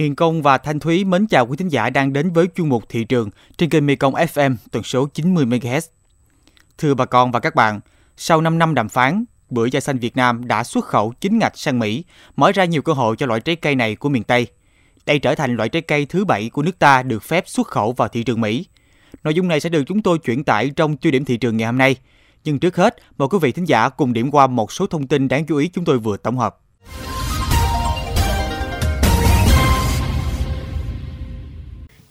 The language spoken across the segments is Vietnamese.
Hiền Công và Thanh Thúy mến chào quý thính giả đang đến với chuyên mục thị trường trên kênh Mekong FM tần số 90 MHz. Thưa bà con và các bạn, sau 5 năm đàm phán, bưởi da xanh Việt Nam đã xuất khẩu chính ngạch sang Mỹ, mở ra nhiều cơ hội cho loại trái cây này của miền Tây. Đây trở thành loại trái cây thứ bảy của nước ta được phép xuất khẩu vào thị trường Mỹ. Nội dung này sẽ được chúng tôi chuyển tải trong tiêu điểm thị trường ngày hôm nay. Nhưng trước hết, mời quý vị thính giả cùng điểm qua một số thông tin đáng chú ý chúng tôi vừa tổng hợp.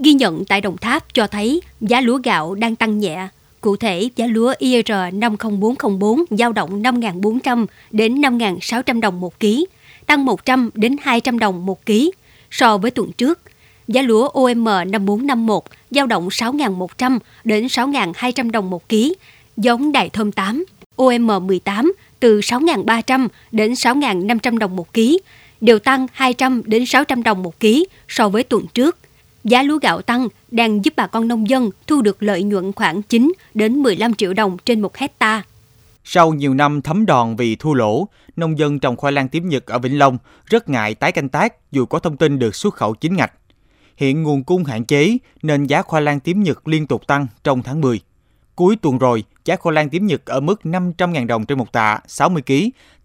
Ghi nhận tại Đồng Tháp cho thấy giá lúa gạo đang tăng nhẹ. Cụ thể, giá lúa IR 50404 giao động 5.400 đến 5.600 đồng một ký, tăng 100 đến 200 đồng một ký so với tuần trước. Giá lúa OM 5451 giao động 6.100 đến 6.200 đồng một ký, giống Đài Thơm 8, OM 18 từ 6.300 đến 6.500 đồng một ký, đều tăng 200 đến 600 đồng một ký so với tuần trước. Giá lúa gạo tăng đang giúp bà con nông dân thu được lợi nhuận khoảng 9 đến 15 triệu đồng trên một hecta. Sau nhiều năm thấm đòn vì thua lỗ, nông dân trồng khoai lang tím Nhật ở Vĩnh Long rất ngại tái canh tác dù có thông tin được xuất khẩu chính ngạch. Hiện nguồn cung hạn chế nên giá khoai lang tím Nhật liên tục tăng trong tháng 10. Cuối tuần rồi, giá khoai lang tím Nhật ở mức 500.000 đồng trên một tạ 60 kg,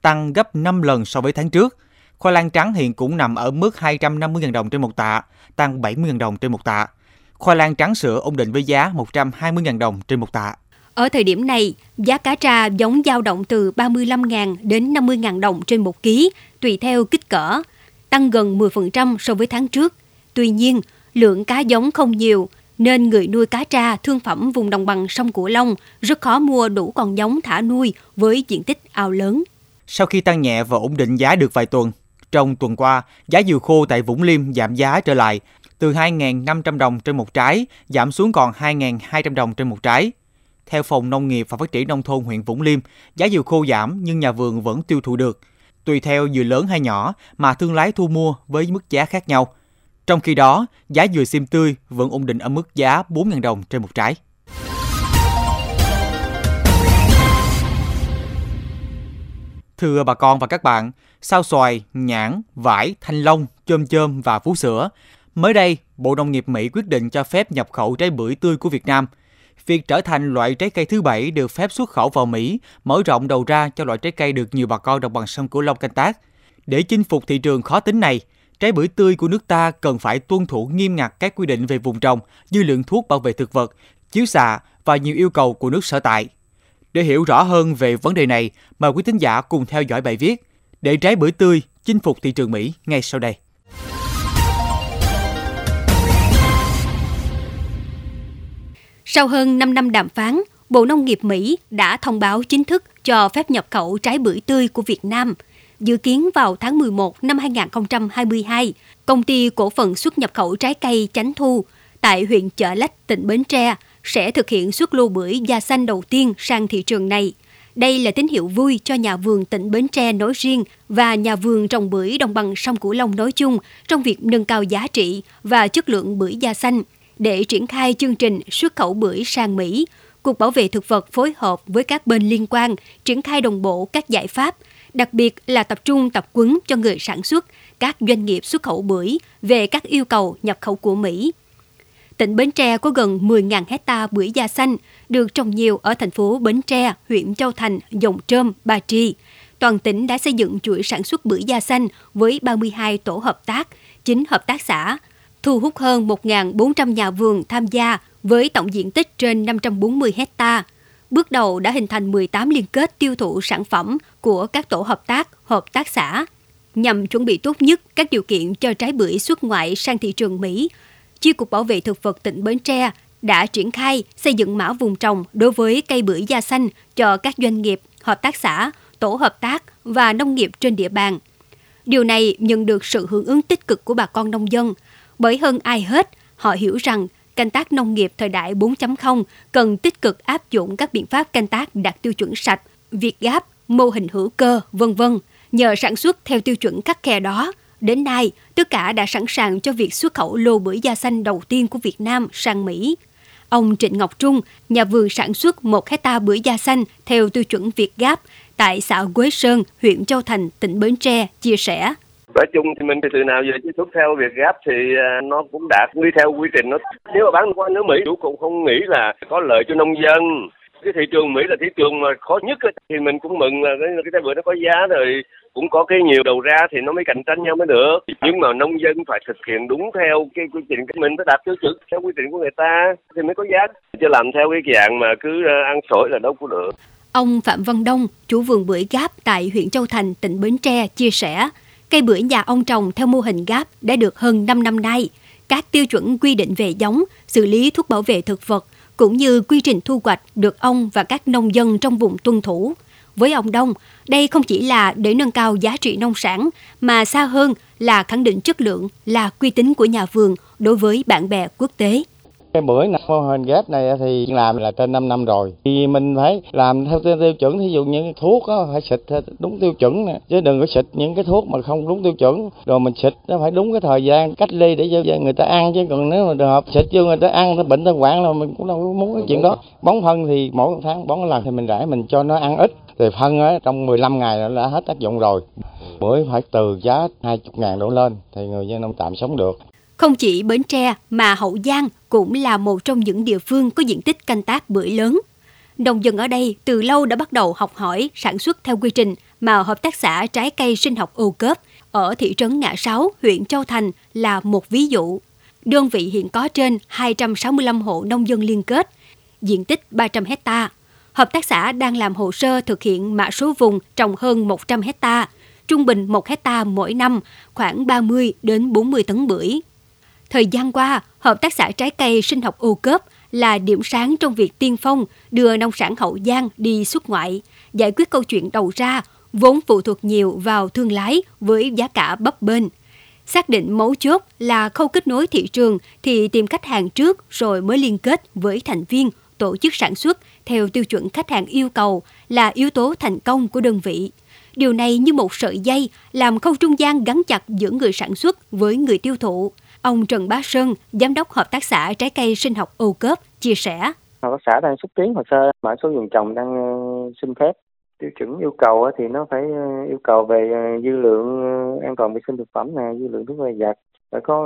tăng gấp 5 lần so với tháng trước. Khoai lang trắng hiện cũng nằm ở mức 250.000 đồng trên một tạ, tăng 70.000 đồng trên một tạ. Khoai lang trắng sữa ổn định với giá 120.000 đồng trên một tạ. Ở thời điểm này, giá cá tra giống dao động từ 35.000 đến 50.000 đồng trên một ký, tùy theo kích cỡ, tăng gần 10% so với tháng trước. Tuy nhiên, lượng cá giống không nhiều, nên người nuôi cá tra thương phẩm vùng đồng bằng sông Cửu Long rất khó mua đủ con giống thả nuôi với diện tích ao lớn. Sau khi tăng nhẹ và ổn định giá được vài tuần, trong tuần qua, giá dừa khô tại Vũng Liêm giảm giá trở lại, từ 2.500 đồng trên một trái giảm xuống còn 2.200 đồng trên một trái. Theo Phòng Nông nghiệp và Phát triển Nông thôn huyện Vũng Liêm, giá dừa khô giảm nhưng nhà vườn vẫn tiêu thụ được. Tùy theo dừa lớn hay nhỏ mà thương lái thu mua với mức giá khác nhau. Trong khi đó, giá dừa xiêm tươi vẫn ổn định ở mức giá 4.000 đồng trên một trái. Thưa bà con và các bạn, sao xoài, nhãn, vải, thanh long, chôm chôm và vú sữa, mới đây Bộ Nông nghiệp Mỹ quyết định cho phép nhập khẩu trái bưởi tươi của Việt Nam. Việc trở thành loại trái cây thứ bảy được phép xuất khẩu vào Mỹ mở rộng đầu ra cho loại trái cây được nhiều bà con đồng bằng sông Cửu Long canh tác. Để chinh phục thị trường khó tính này, trái bưởi tươi của nước ta cần phải tuân thủ nghiêm ngặt các quy định về vùng trồng như lượng thuốc bảo vệ thực vật, chiếu xạ và nhiều yêu cầu của nước sở tại. Để hiểu rõ hơn về vấn đề này, mời quý thính giả cùng theo dõi bài viết để trái bưởi tươi chinh phục thị trường Mỹ ngay sau đây. Sau hơn 5 năm đàm phán, Bộ Nông nghiệp Mỹ đã thông báo chính thức cho phép nhập khẩu trái bưởi tươi của Việt Nam. Dự kiến vào tháng 11 năm 2022, công ty cổ phần xuất nhập khẩu trái cây Chánh Thu tại huyện Chợ Lách, tỉnh Bến Tre sẽ thực hiện xuất lô bưởi da xanh đầu tiên sang thị trường này. Đây là tín hiệu vui cho nhà vườn tỉnh Bến Tre nói riêng và nhà vườn trồng bưởi đồng bằng sông Cửu Long nói chung trong việc nâng cao giá trị và chất lượng bưởi da xanh. Để triển khai chương trình xuất khẩu bưởi sang Mỹ, Cục Bảo vệ Thực vật phối hợp với các bên liên quan triển khai đồng bộ các giải pháp, đặc biệt là tập trung tập quấn cho người sản xuất, các doanh nghiệp xuất khẩu bưởi về các yêu cầu nhập khẩu của Mỹ tỉnh Bến Tre có gần 10.000 hecta bưởi da xanh được trồng nhiều ở thành phố Bến Tre, huyện Châu Thành, Dòng Trơm, Ba Tri. Toàn tỉnh đã xây dựng chuỗi sản xuất bưởi da xanh với 32 tổ hợp tác, 9 hợp tác xã, thu hút hơn 1.400 nhà vườn tham gia với tổng diện tích trên 540 hecta. Bước đầu đã hình thành 18 liên kết tiêu thụ sản phẩm của các tổ hợp tác, hợp tác xã nhằm chuẩn bị tốt nhất các điều kiện cho trái bưởi xuất ngoại sang thị trường Mỹ Chi cục Bảo vệ thực vật tỉnh Bến Tre đã triển khai xây dựng mã vùng trồng đối với cây bưởi da xanh cho các doanh nghiệp, hợp tác xã, tổ hợp tác và nông nghiệp trên địa bàn. Điều này nhận được sự hưởng ứng tích cực của bà con nông dân, bởi hơn ai hết, họ hiểu rằng canh tác nông nghiệp thời đại 4.0 cần tích cực áp dụng các biện pháp canh tác đạt tiêu chuẩn sạch, việt gáp, mô hình hữu cơ, vân vân. Nhờ sản xuất theo tiêu chuẩn khắc khe đó, Đến nay, tất cả đã sẵn sàng cho việc xuất khẩu lô bưởi da xanh đầu tiên của Việt Nam sang Mỹ. Ông Trịnh Ngọc Trung, nhà vườn sản xuất một hecta bưởi da xanh theo tiêu chuẩn Việt Gáp tại xã Quế Sơn, huyện Châu Thành, tỉnh Bến Tre, chia sẻ. nói chung thì mình từ nào giờ tiếp xúc theo việc gáp thì à, nó cũng đạt quy theo quy trình nó nếu mà bán qua nước Mỹ chủ cũng không nghĩ là có lợi cho nông dân cái thị trường Mỹ là thị trường mà khó nhất thì mình cũng mừng là cái, cái trái bưởi nó có giá rồi cũng có cái nhiều đầu ra thì nó mới cạnh tranh nhau mới được nhưng mà nông dân phải thực hiện đúng theo cái quy trình của mình phải đạt tiêu chuẩn theo quy trình của người ta thì mới có giá chứ làm theo cái dạng mà cứ ờ, ăn sổi là đâu có được Ông Phạm Văn Đông, chủ vườn bưởi gáp tại huyện Châu Thành, tỉnh Bến Tre, chia sẻ, cây bưởi nhà ông trồng theo mô hình gáp đã được hơn 5 năm nay. Các tiêu chuẩn quy định về giống, xử lý thuốc bảo vệ thực vật, cũng như quy trình thu hoạch được ông và các nông dân trong vùng tuân thủ. Với ông Đông, đây không chỉ là để nâng cao giá trị nông sản, mà xa hơn là khẳng định chất lượng, là uy tín của nhà vườn đối với bạn bè quốc tế. Cái bưởi này, mô hình ghép này thì làm là trên 5 năm rồi. Thì mình phải làm theo tiêu chuẩn, thí dụ những thuốc đó, phải xịt đúng tiêu chuẩn nè. Chứ đừng có xịt những cái thuốc mà không đúng tiêu chuẩn. Rồi mình xịt nó phải đúng cái thời gian cách ly để cho người ta ăn. Chứ còn nếu mà trường hợp xịt vô người ta ăn, nó bệnh thân quản là mình cũng đâu muốn cái chuyện đó. Bón phân thì mỗi tháng bón lần thì mình rải mình cho nó ăn ít thì phân á, trong 15 ngày nó đã hết tác dụng rồi. Bưởi phải từ giá 20 ngàn đổ lên thì người dân nông tạm sống được. Không chỉ Bến Tre mà Hậu Giang cũng là một trong những địa phương có diện tích canh tác bưởi lớn. Nông dân ở đây từ lâu đã bắt đầu học hỏi sản xuất theo quy trình mà Hợp tác xã Trái cây sinh học ô cớp ở thị trấn Ngã Sáu, huyện Châu Thành là một ví dụ. Đơn vị hiện có trên 265 hộ nông dân liên kết, diện tích 300 hecta. Hợp tác xã đang làm hồ sơ thực hiện mã số vùng trồng hơn 100 hecta, trung bình 1 hecta mỗi năm, khoảng 30 đến 40 tấn bưởi. Thời gian qua, Hợp tác xã trái cây sinh học ô cớp là điểm sáng trong việc tiên phong đưa nông sản Hậu Giang đi xuất ngoại, giải quyết câu chuyện đầu ra, vốn phụ thuộc nhiều vào thương lái với giá cả bấp bênh. Xác định mấu chốt là khâu kết nối thị trường thì tìm khách hàng trước rồi mới liên kết với thành viên, tổ chức sản xuất theo tiêu chuẩn khách hàng yêu cầu là yếu tố thành công của đơn vị. Điều này như một sợi dây làm khâu trung gian gắn chặt giữa người sản xuất với người tiêu thụ – Ông Trần Bá Sơn, Giám đốc Hợp tác xã Trái cây sinh học Âu Cớp, chia sẻ. Hợp tác xã đang xúc tiến hồ sơ mã số vùng trồng đang uh, xin phép. Tiêu chuẩn yêu cầu thì nó phải uh, yêu cầu về uh, dư lượng an toàn vệ sinh thực phẩm, này, dư lượng thuốc vệ vật, phải có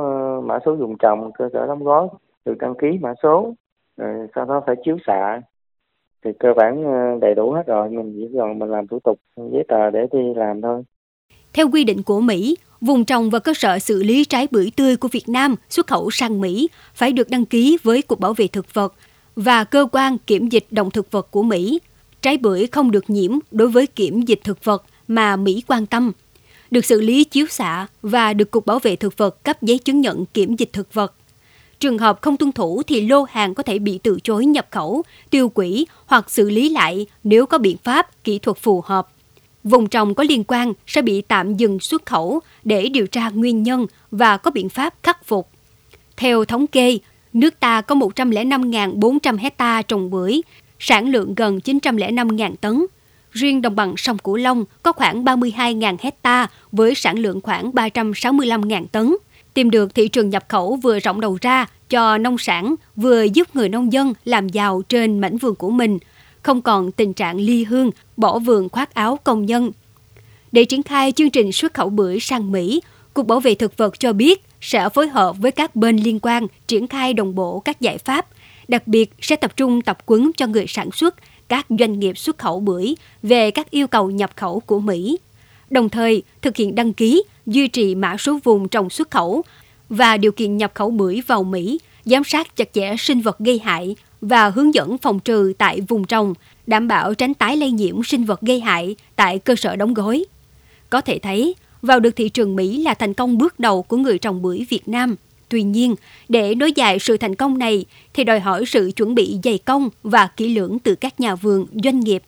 mã số dùng trồng, cơ sở đóng gói, được đăng ký mã số, rồi sau đó phải chiếu xạ, thì cơ bản ờ, đầy đủ hết rồi mình chỉ còn mình làm thủ tục giấy tờ để đi làm thôi theo quy định của Mỹ, vùng trồng và cơ sở xử lý trái bưởi tươi của Việt Nam xuất khẩu sang Mỹ phải được đăng ký với Cục Bảo vệ Thực vật và cơ quan kiểm dịch động thực vật của Mỹ. Trái bưởi không được nhiễm đối với kiểm dịch thực vật mà Mỹ quan tâm, được xử lý chiếu xạ và được Cục Bảo vệ Thực vật cấp giấy chứng nhận kiểm dịch thực vật. Trường hợp không tuân thủ thì lô hàng có thể bị từ chối nhập khẩu, tiêu hủy hoặc xử lý lại nếu có biện pháp kỹ thuật phù hợp vùng trồng có liên quan sẽ bị tạm dừng xuất khẩu để điều tra nguyên nhân và có biện pháp khắc phục. Theo thống kê, nước ta có 105.400 hecta trồng bưởi, sản lượng gần 905.000 tấn. Riêng đồng bằng sông Cửu Long có khoảng 32.000 hecta với sản lượng khoảng 365.000 tấn. Tìm được thị trường nhập khẩu vừa rộng đầu ra cho nông sản, vừa giúp người nông dân làm giàu trên mảnh vườn của mình – không còn tình trạng ly hương, bỏ vườn khoác áo công nhân. Để triển khai chương trình xuất khẩu bưởi sang Mỹ, Cục Bảo vệ Thực vật cho biết sẽ phối hợp với các bên liên quan triển khai đồng bộ các giải pháp, đặc biệt sẽ tập trung tập quấn cho người sản xuất, các doanh nghiệp xuất khẩu bưởi về các yêu cầu nhập khẩu của Mỹ. Đồng thời, thực hiện đăng ký, duy trì mã số vùng trồng xuất khẩu và điều kiện nhập khẩu bưởi vào Mỹ, giám sát chặt chẽ sinh vật gây hại, và hướng dẫn phòng trừ tại vùng trồng, đảm bảo tránh tái lây nhiễm sinh vật gây hại tại cơ sở đóng gói. Có thể thấy, vào được thị trường Mỹ là thành công bước đầu của người trồng bưởi Việt Nam. Tuy nhiên, để nối dài sự thành công này thì đòi hỏi sự chuẩn bị dày công và kỹ lưỡng từ các nhà vườn, doanh nghiệp.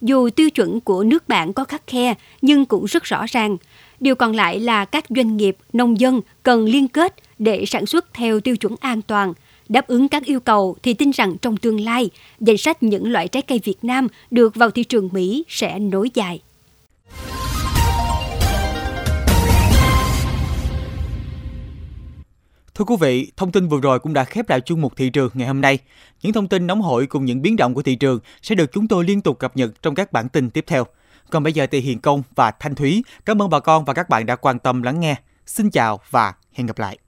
Dù tiêu chuẩn của nước bạn có khắc khe nhưng cũng rất rõ ràng. Điều còn lại là các doanh nghiệp, nông dân cần liên kết để sản xuất theo tiêu chuẩn an toàn – Đáp ứng các yêu cầu thì tin rằng trong tương lai, danh sách những loại trái cây Việt Nam được vào thị trường Mỹ sẽ nối dài. Thưa quý vị, thông tin vừa rồi cũng đã khép lại chung mục thị trường ngày hôm nay. Những thông tin nóng hổi cùng những biến động của thị trường sẽ được chúng tôi liên tục cập nhật trong các bản tin tiếp theo. Còn bây giờ thì Hiền Công và Thanh Thúy, cảm ơn bà con và các bạn đã quan tâm lắng nghe. Xin chào và hẹn gặp lại.